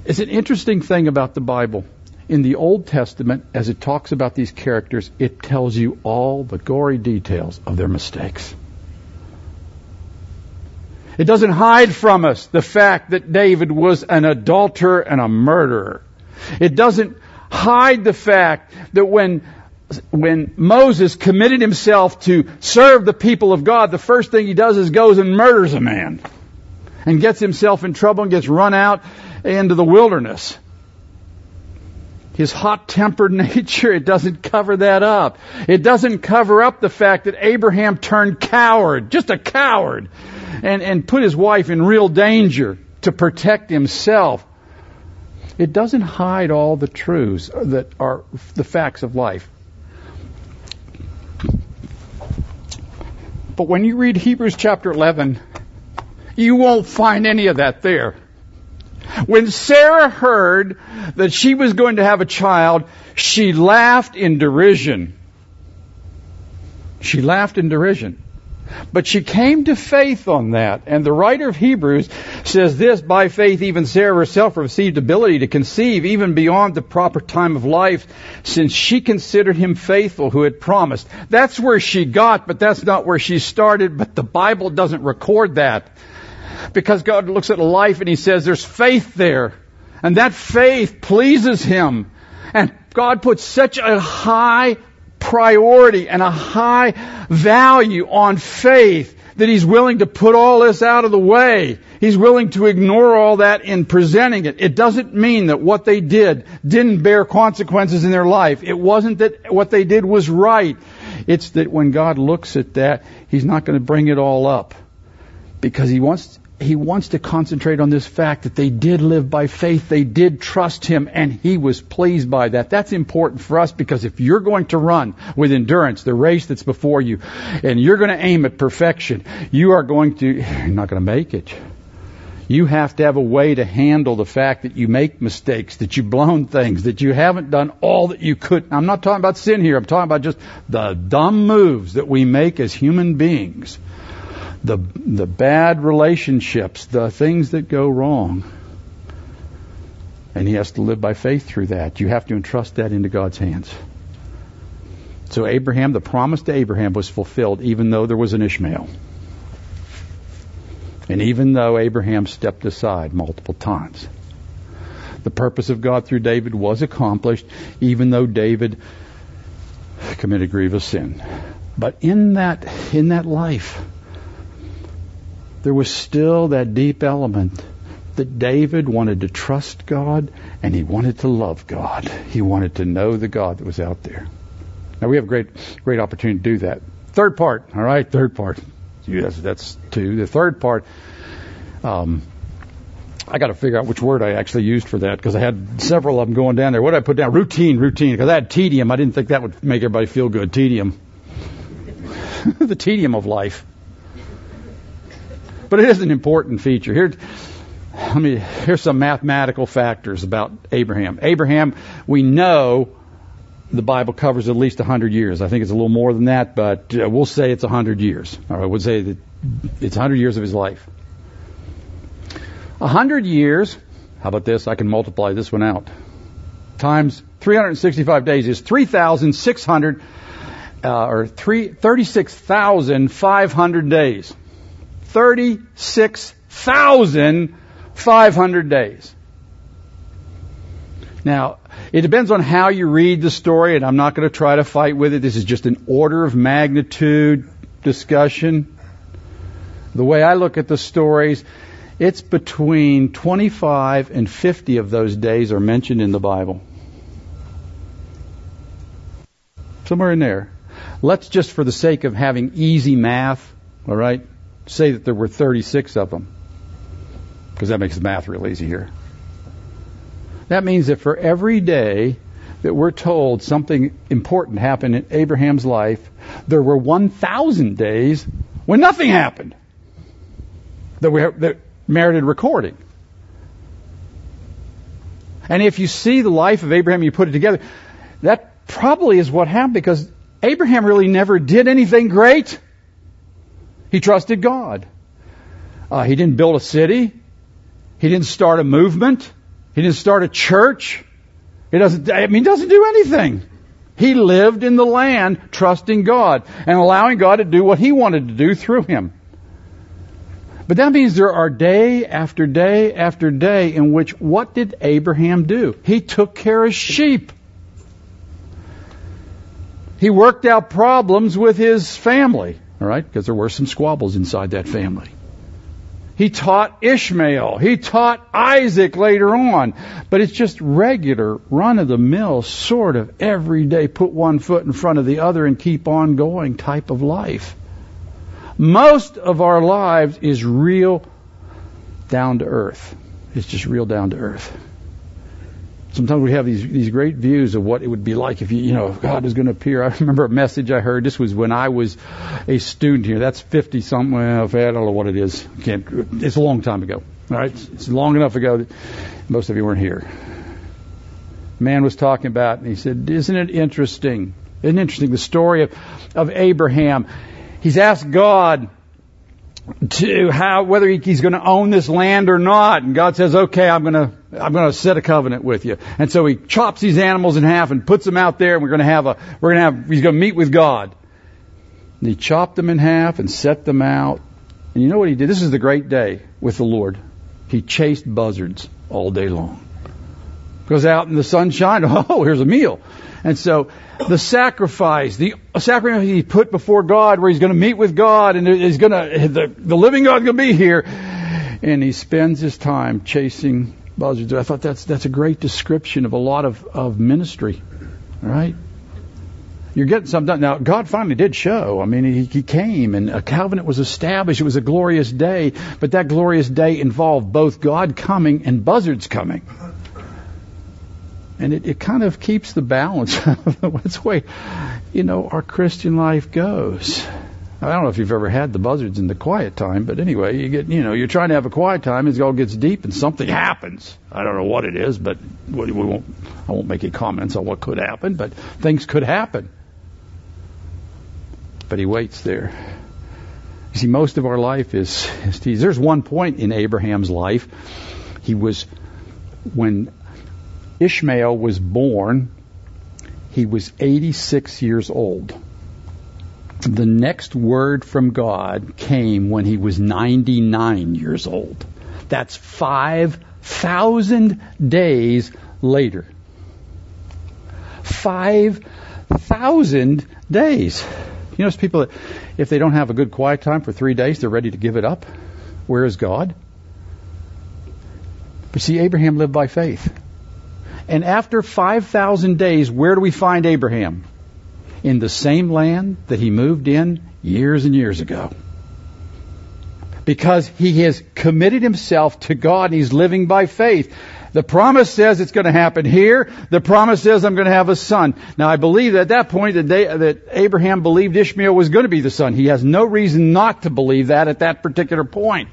It's an interesting thing about the Bible. In the Old Testament, as it talks about these characters, it tells you all the gory details of their mistakes. It doesn't hide from us the fact that David was an adulterer and a murderer. It doesn't hide the fact that when when Moses committed himself to serve the people of God, the first thing he does is goes and murders a man and gets himself in trouble and gets run out into the wilderness. His hot tempered nature, it doesn't cover that up. It doesn't cover up the fact that Abraham turned coward, just a coward, and, and put his wife in real danger to protect himself. It doesn't hide all the truths that are the facts of life. But when you read Hebrews chapter 11, you won't find any of that there. When Sarah heard that she was going to have a child, she laughed in derision. She laughed in derision. But she came to faith on that. And the writer of Hebrews says this, by faith even Sarah herself received ability to conceive even beyond the proper time of life, since she considered him faithful who had promised. That's where she got, but that's not where she started, but the Bible doesn't record that because God looks at life and He says there's faith there. And that faith pleases Him. And God puts such a high priority and a high value on faith that He's willing to put all this out of the way. He's willing to ignore all that in presenting it. It doesn't mean that what they did didn't bear consequences in their life. It wasn't that what they did was right. It's that when God looks at that, He's not going to bring it all up. Because He wants, he wants to concentrate on this fact that they did live by faith, they did trust him, and he was pleased by that. That's important for us because if you're going to run with endurance the race that's before you, and you're going to aim at perfection, you are going to, you're not going to make it. You have to have a way to handle the fact that you make mistakes, that you've blown things, that you haven't done all that you could. I'm not talking about sin here. I'm talking about just the dumb moves that we make as human beings the, the bad relationships, the things that go wrong. And he has to live by faith through that. You have to entrust that into God's hands. So Abraham, the promise to Abraham was fulfilled even though there was an Ishmael. And even though Abraham stepped aside multiple times. The purpose of God through David was accomplished even though David committed grievous sin. But in that, in that life, there was still that deep element that David wanted to trust God and he wanted to love God. He wanted to know the God that was out there. Now we have a great, great opportunity to do that. Third part, all right, third part. Yes, that's two. The third part, um, I got to figure out which word I actually used for that because I had several of them going down there. What did I put down? Routine, routine. Because I had tedium. I didn't think that would make everybody feel good. Tedium. the tedium of life. But it is an important feature. Here, Let me, here's some mathematical factors about Abraham. Abraham, we know the Bible covers at least 100 years. I think it's a little more than that, but uh, we'll say it's 100 years. Or I would say that it's 100 years of his life. 100 years, how about this? I can multiply this one out. Times 365 days is 3,600, uh, or 36,500 days. 36,500 days. Now, it depends on how you read the story, and I'm not going to try to fight with it. This is just an order of magnitude discussion. The way I look at the stories, it's between 25 and 50 of those days are mentioned in the Bible. Somewhere in there. Let's just, for the sake of having easy math, all right, say that there were 36 of them. Because that makes the math real easy here. That means that for every day that we're told something important happened in Abraham's life, there were 1,000 days when nothing happened that, we, that merited recording. And if you see the life of Abraham, you put it together, that probably is what happened because Abraham really never did anything great. He trusted God. Uh, he didn't build a city. He didn't start a movement. He didn't start a church. He doesn't, I mean, he doesn't do anything. He lived in the land trusting God and allowing God to do what he wanted to do through him. But that means there are day after day after day in which what did Abraham do? He took care of sheep. He worked out problems with his family, all right? Because there were some squabbles inside that family. He taught Ishmael. He taught Isaac later on. But it's just regular, run of the mill, sort of every day, put one foot in front of the other and keep on going type of life. Most of our lives is real down to earth. It's just real down to earth. Sometimes we have these these great views of what it would be like if you you know God is going to appear. I remember a message I heard. This was when I was a student here. That's fifty something. Well, I don't know what it is. Can't. It's a long time ago. All right, it's long enough ago that most of you weren't here. Man was talking about, and he said, "Isn't it interesting? Isn't it interesting the story of of Abraham? He's asked God." To how whether he's going to own this land or not. And God says, "Okay, I'm going to I'm going to set a covenant with you." And so he chops these animals in half and puts them out there, and we're going to have a we're going to have he's going to meet with God. And he chopped them in half and set them out. And you know what he did? This is the great day with the Lord. He chased buzzards all day long. Goes out in the sunshine. Oh, here's a meal. And so the sacrifice, the sacrifice he put before God, where he's going to meet with God, and he's going to the, the living God's going to be here, and he spends his time chasing buzzards. I thought that's that's a great description of a lot of of ministry, right? You're getting something done. Now, God finally did show. I mean, he, he came and a covenant was established. It was a glorious day, but that glorious day involved both God coming and buzzards coming and it, it kind of keeps the balance of the way you know our Christian life goes. I don't know if you've ever had the buzzards in the quiet time, but anyway, you get you know you're trying to have a quiet time, and it all gets deep, and something happens. I don't know what it is, but we won't. I won't make any comments on what could happen, but things could happen. But he waits there. You see, most of our life is, is there's one point in Abraham's life. He was when Ishmael was born, he was 86 years old. The next word from God came when he was 99 years old. That's 5,000 days later. 5,000 days. You know, people that, if they don't have a good quiet time for three days, they're ready to give it up. Where is God? But see, Abraham lived by faith. And after 5,000 days, where do we find Abraham? In the same land that he moved in years and years ago. Because he has committed himself to God and he's living by faith. The promise says it's going to happen here. The promise says I'm going to have a son. Now I believe at that point that, they, that Abraham believed Ishmael was going to be the son. He has no reason not to believe that at that particular point.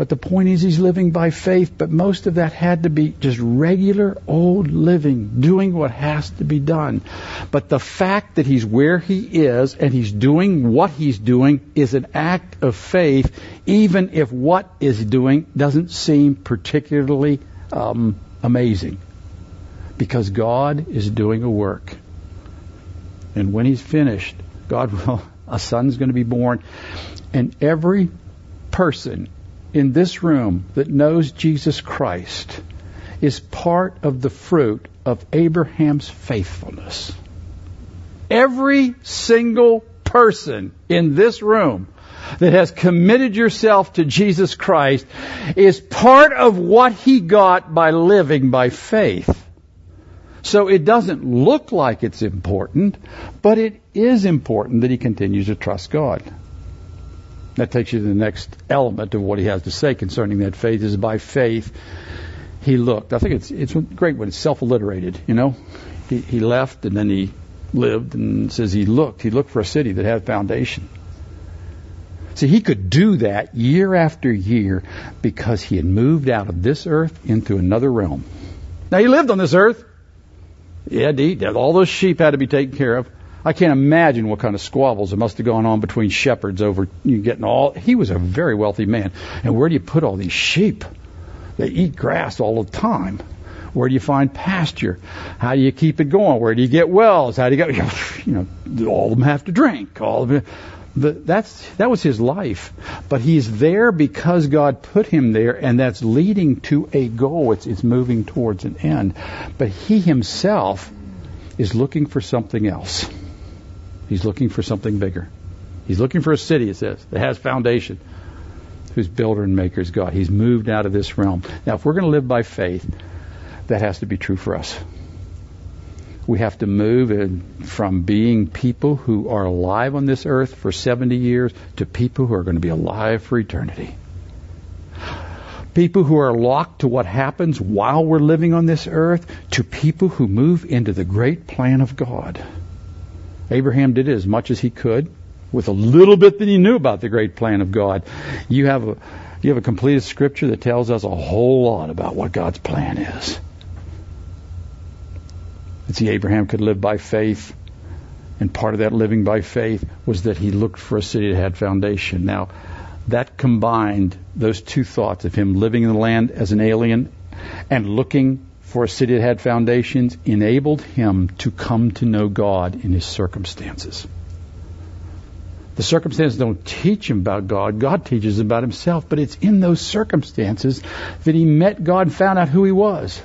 But the point is, he's living by faith, but most of that had to be just regular old living, doing what has to be done. But the fact that he's where he is and he's doing what he's doing is an act of faith, even if what is doing doesn't seem particularly um, amazing. Because God is doing a work. And when he's finished, God will, a son's going to be born. And every person in this room that knows Jesus Christ is part of the fruit of Abraham's faithfulness. Every single person in this room that has committed yourself to Jesus Christ is part of what he got by living by faith. So it doesn't look like it's important, but it is important that he continues to trust God. That takes you to the next element of what he has to say concerning that faith is by faith he looked. I think it's it's great when it's self-alliterated, you know. He he left and then he lived and says he looked. He looked for a city that had foundation. See, he could do that year after year because he had moved out of this earth into another realm. Now he lived on this earth. To eat. All those sheep had to be taken care of. I can't imagine what kind of squabbles must have gone on between shepherds over you getting all. He was a very wealthy man. And where do you put all these sheep? They eat grass all the time. Where do you find pasture? How do you keep it going? Where do you get wells? How do you get, you know, all of them have to drink. All of it. That's, that was his life. But he's there because God put him there and that's leading to a goal. It's, it's moving towards an end. But he himself is looking for something else. He's looking for something bigger. He's looking for a city, it says, that has foundation, whose builder and maker is God. He's moved out of this realm. Now, if we're going to live by faith, that has to be true for us. We have to move from being people who are alive on this earth for 70 years to people who are going to be alive for eternity. People who are locked to what happens while we're living on this earth to people who move into the great plan of God. Abraham did as much as he could with a little bit that he knew about the great plan of God. You have a you have a completed scripture that tells us a whole lot about what God's plan is. And see, Abraham could live by faith, and part of that living by faith was that he looked for a city that had foundation. Now, that combined those two thoughts of him living in the land as an alien and looking for a city that had foundations enabled him to come to know God in his circumstances. The circumstances don't teach him about God. God teaches about himself, but it's in those circumstances that he met God and found out who he was.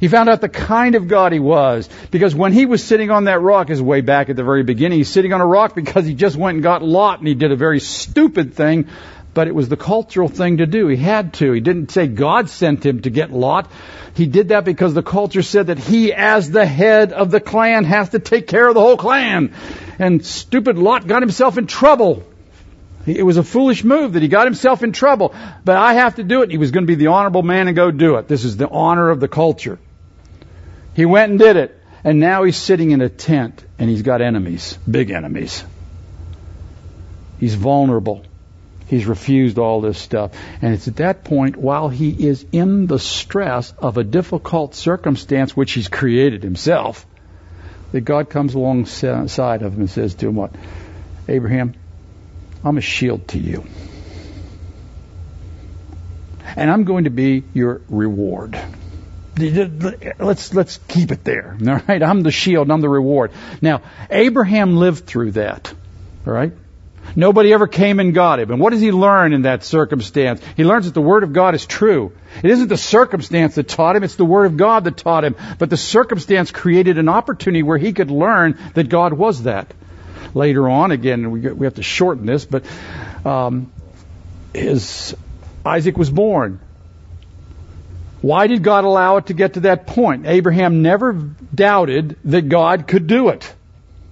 He found out the kind of God he was. Because when he was sitting on that rock, is way back at the very beginning, he's sitting on a rock because he just went and got Lot and he did a very stupid thing, but it was the cultural thing to do. He had to. He didn't say God sent him to get Lot. He did that because the culture said that he, as the head of the clan, has to take care of the whole clan. And stupid Lot got himself in trouble. It was a foolish move that he got himself in trouble. But I have to do it. He was going to be the honorable man and go do it. This is the honor of the culture. He went and did it. And now he's sitting in a tent and he's got enemies, big enemies. He's vulnerable. He's refused all this stuff. And it's at that point, while he is in the stress of a difficult circumstance which he's created himself, that God comes alongside of him and says to him, What? Abraham, I'm a shield to you. And I'm going to be your reward. Let's let's keep it there. All right, I'm the shield, I'm the reward. Now, Abraham lived through that. All right? Nobody ever came and got him. And what does he learn in that circumstance? He learns that the Word of God is true. It isn't the circumstance that taught him, it's the Word of God that taught him. But the circumstance created an opportunity where he could learn that God was that. Later on, again, we, have to shorten this, but um, his Isaac was born. Why did God allow it to get to that point? Abraham never doubted that God could do it.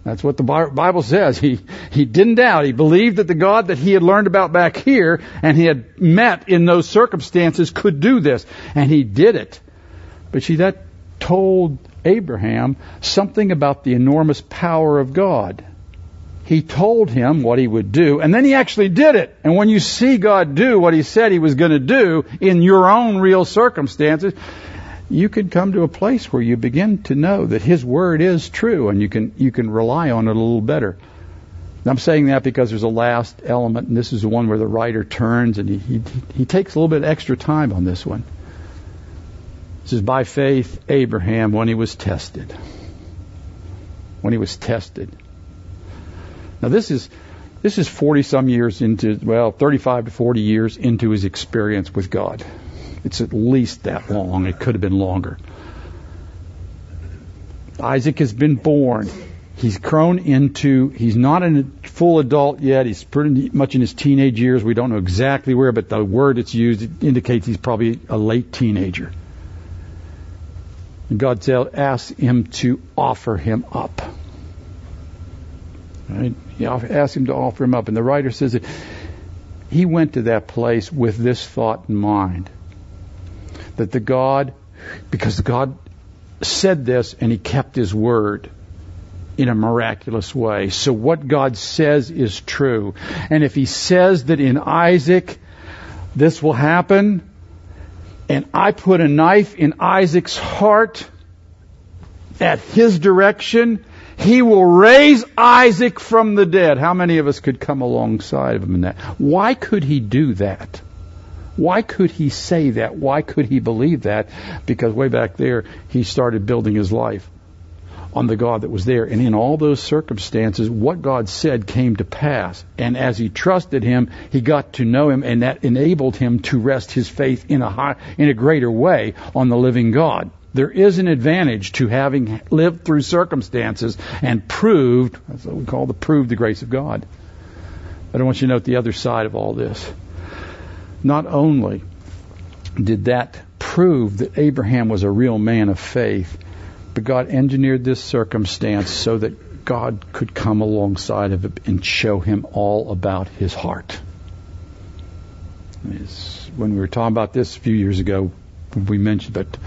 That's what the Bible says. He, he didn't doubt. He believed that the God that he had learned about back here and he had met in those circumstances could do this. And he did it. But see, that told Abraham something about the enormous power of God. he told him what he would do, and then he actually did it. And when you see God do what he said he was going to do in your own real circumstances, you can come to a place where you begin to know that his word is true and you can you can rely on it a little better. And I'm saying that because there's a last element, and this is the one where the writer turns and he, he, he takes a little bit extra time on this one. This is by faith, Abraham, when he was tested. When he was tested. Now this is this is 40 some years into well 35 to 40 years into his experience with God. It's at least that long. It could have been longer. Isaac has been born. He's grown into, he's not a full adult yet. He's pretty much in his teenage years. We don't know exactly where, but the word that's used indicates he's probably a late teenager. And God asks him to offer him up. Right? He asks him to offer him up. And the writer says that he went to that place with this thought in mind that the God, because God said this and he kept his word in a miraculous way. So what God says is true. And if he says that in Isaac this will happen, and I put a knife in Isaac's heart at his direction, he will raise Isaac from the dead. How many of us could come alongside of him in that? Why could he do that? Why could he say that? Why could he believe that? Because way back there, he started building his life on the God that was there. And in all those circumstances, what God said came to pass. And as he trusted him, he got to know him, and that enabled him to rest his faith in a high, in a greater way on the living God. There is an advantage to having lived through circumstances and proved, that's what we call the proved the grace of God. But I want you to note the other side of all this. Not only did that prove that Abraham was a real man of faith, but God engineered this circumstance so that God could come alongside of it and show him all about his heart. when we were talking about this a few years ago, we mentioned that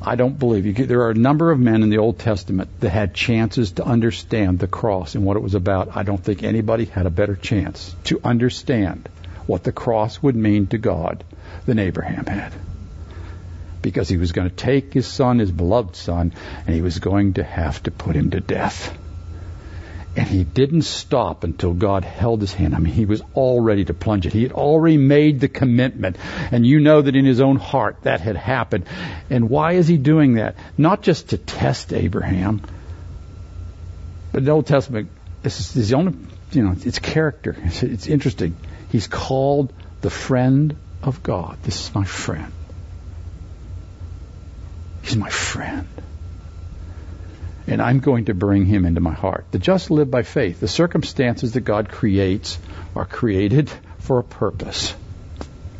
I don't believe you. There are a number of men in the Old Testament that had chances to understand the cross and what it was about. I don't think anybody had a better chance to understand what the cross would mean to God than Abraham had. Because he was going to take his son, his beloved son, and he was going to have to put him to death. And he didn't stop until God held his hand. I mean, he was all ready to plunge it. He had already made the commitment. And you know that in his own heart that had happened. And why is he doing that? Not just to test Abraham, but the Old Testament, this is the only, you know, it's character. It's, it's interesting. He's called the friend of God. This is my friend. He's my friend. And I'm going to bring him into my heart. The just live by faith. The circumstances that God creates are created for a purpose.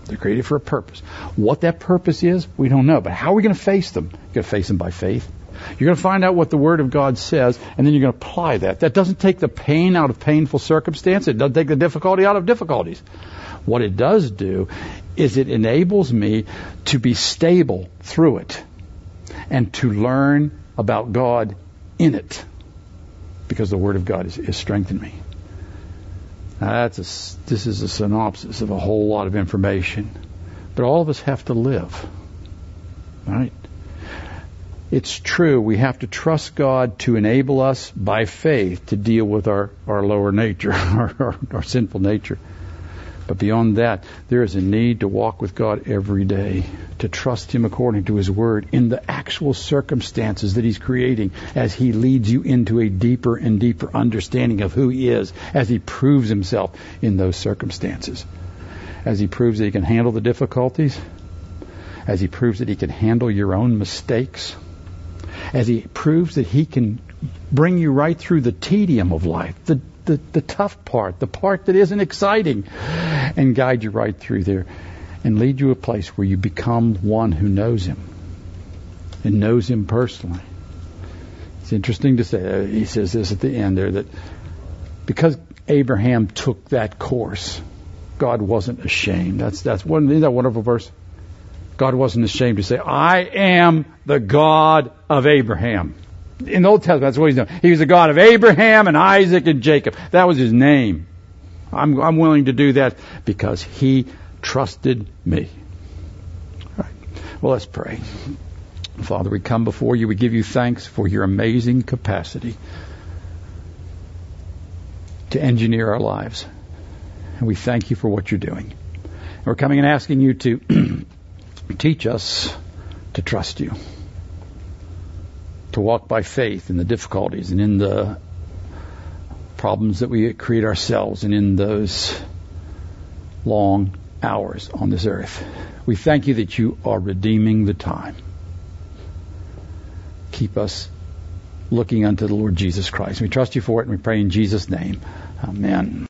They're created for a purpose. What that purpose is, we don't know. But how are we going to face them? You're going to face them by faith. You're going to find out what the Word of God says, and then you're going to apply that. That doesn't take the pain out of painful circumstances. It doesn't take the difficulty out of difficulties. What it does do is it enables me to be stable through it and to learn about God in it because the Word of God is, is strengthening me. Now that's a, this is a synopsis of a whole lot of information. But all of us have to live. Right? It's true, we have to trust God to enable us by faith to deal with our, our lower nature, our, our, our sinful nature. But beyond that, there is a need to walk with God every day, to trust Him according to His Word in the actual circumstances that He's creating as He leads you into a deeper and deeper understanding of who He is, as He proves Himself in those circumstances. As He proves that He can handle the difficulties, as He proves that He can handle your own mistakes as he proves that he can bring you right through the tedium of life, the, the, the tough part, the part that isn't exciting, and guide you right through there and lead you a place where you become one who knows him and knows him personally. It's interesting to say, uh, he says this at the end there, that because Abraham took that course, God wasn't ashamed. That's, that's one, isn't that wonderful verse? God wasn't ashamed to say, I am the God of Abraham. In the Old Testament, that's what he's doing. He was the God of Abraham and Isaac and Jacob. That was his name. I'm, I'm willing to do that because he trusted me. All right. Well, let's pray. Father, we come before you. We give you thanks for your amazing capacity to engineer our lives. And we thank you for what you're doing. And we're coming and asking you to teach us to trust you, to walk by faith in the difficulties and in the problems that we create ourselves and in those long hours on this earth. We thank you that you are redeeming the time. Keep us looking unto the Lord Jesus Christ. We trust you for it and we pray in Jesus' name. Amen.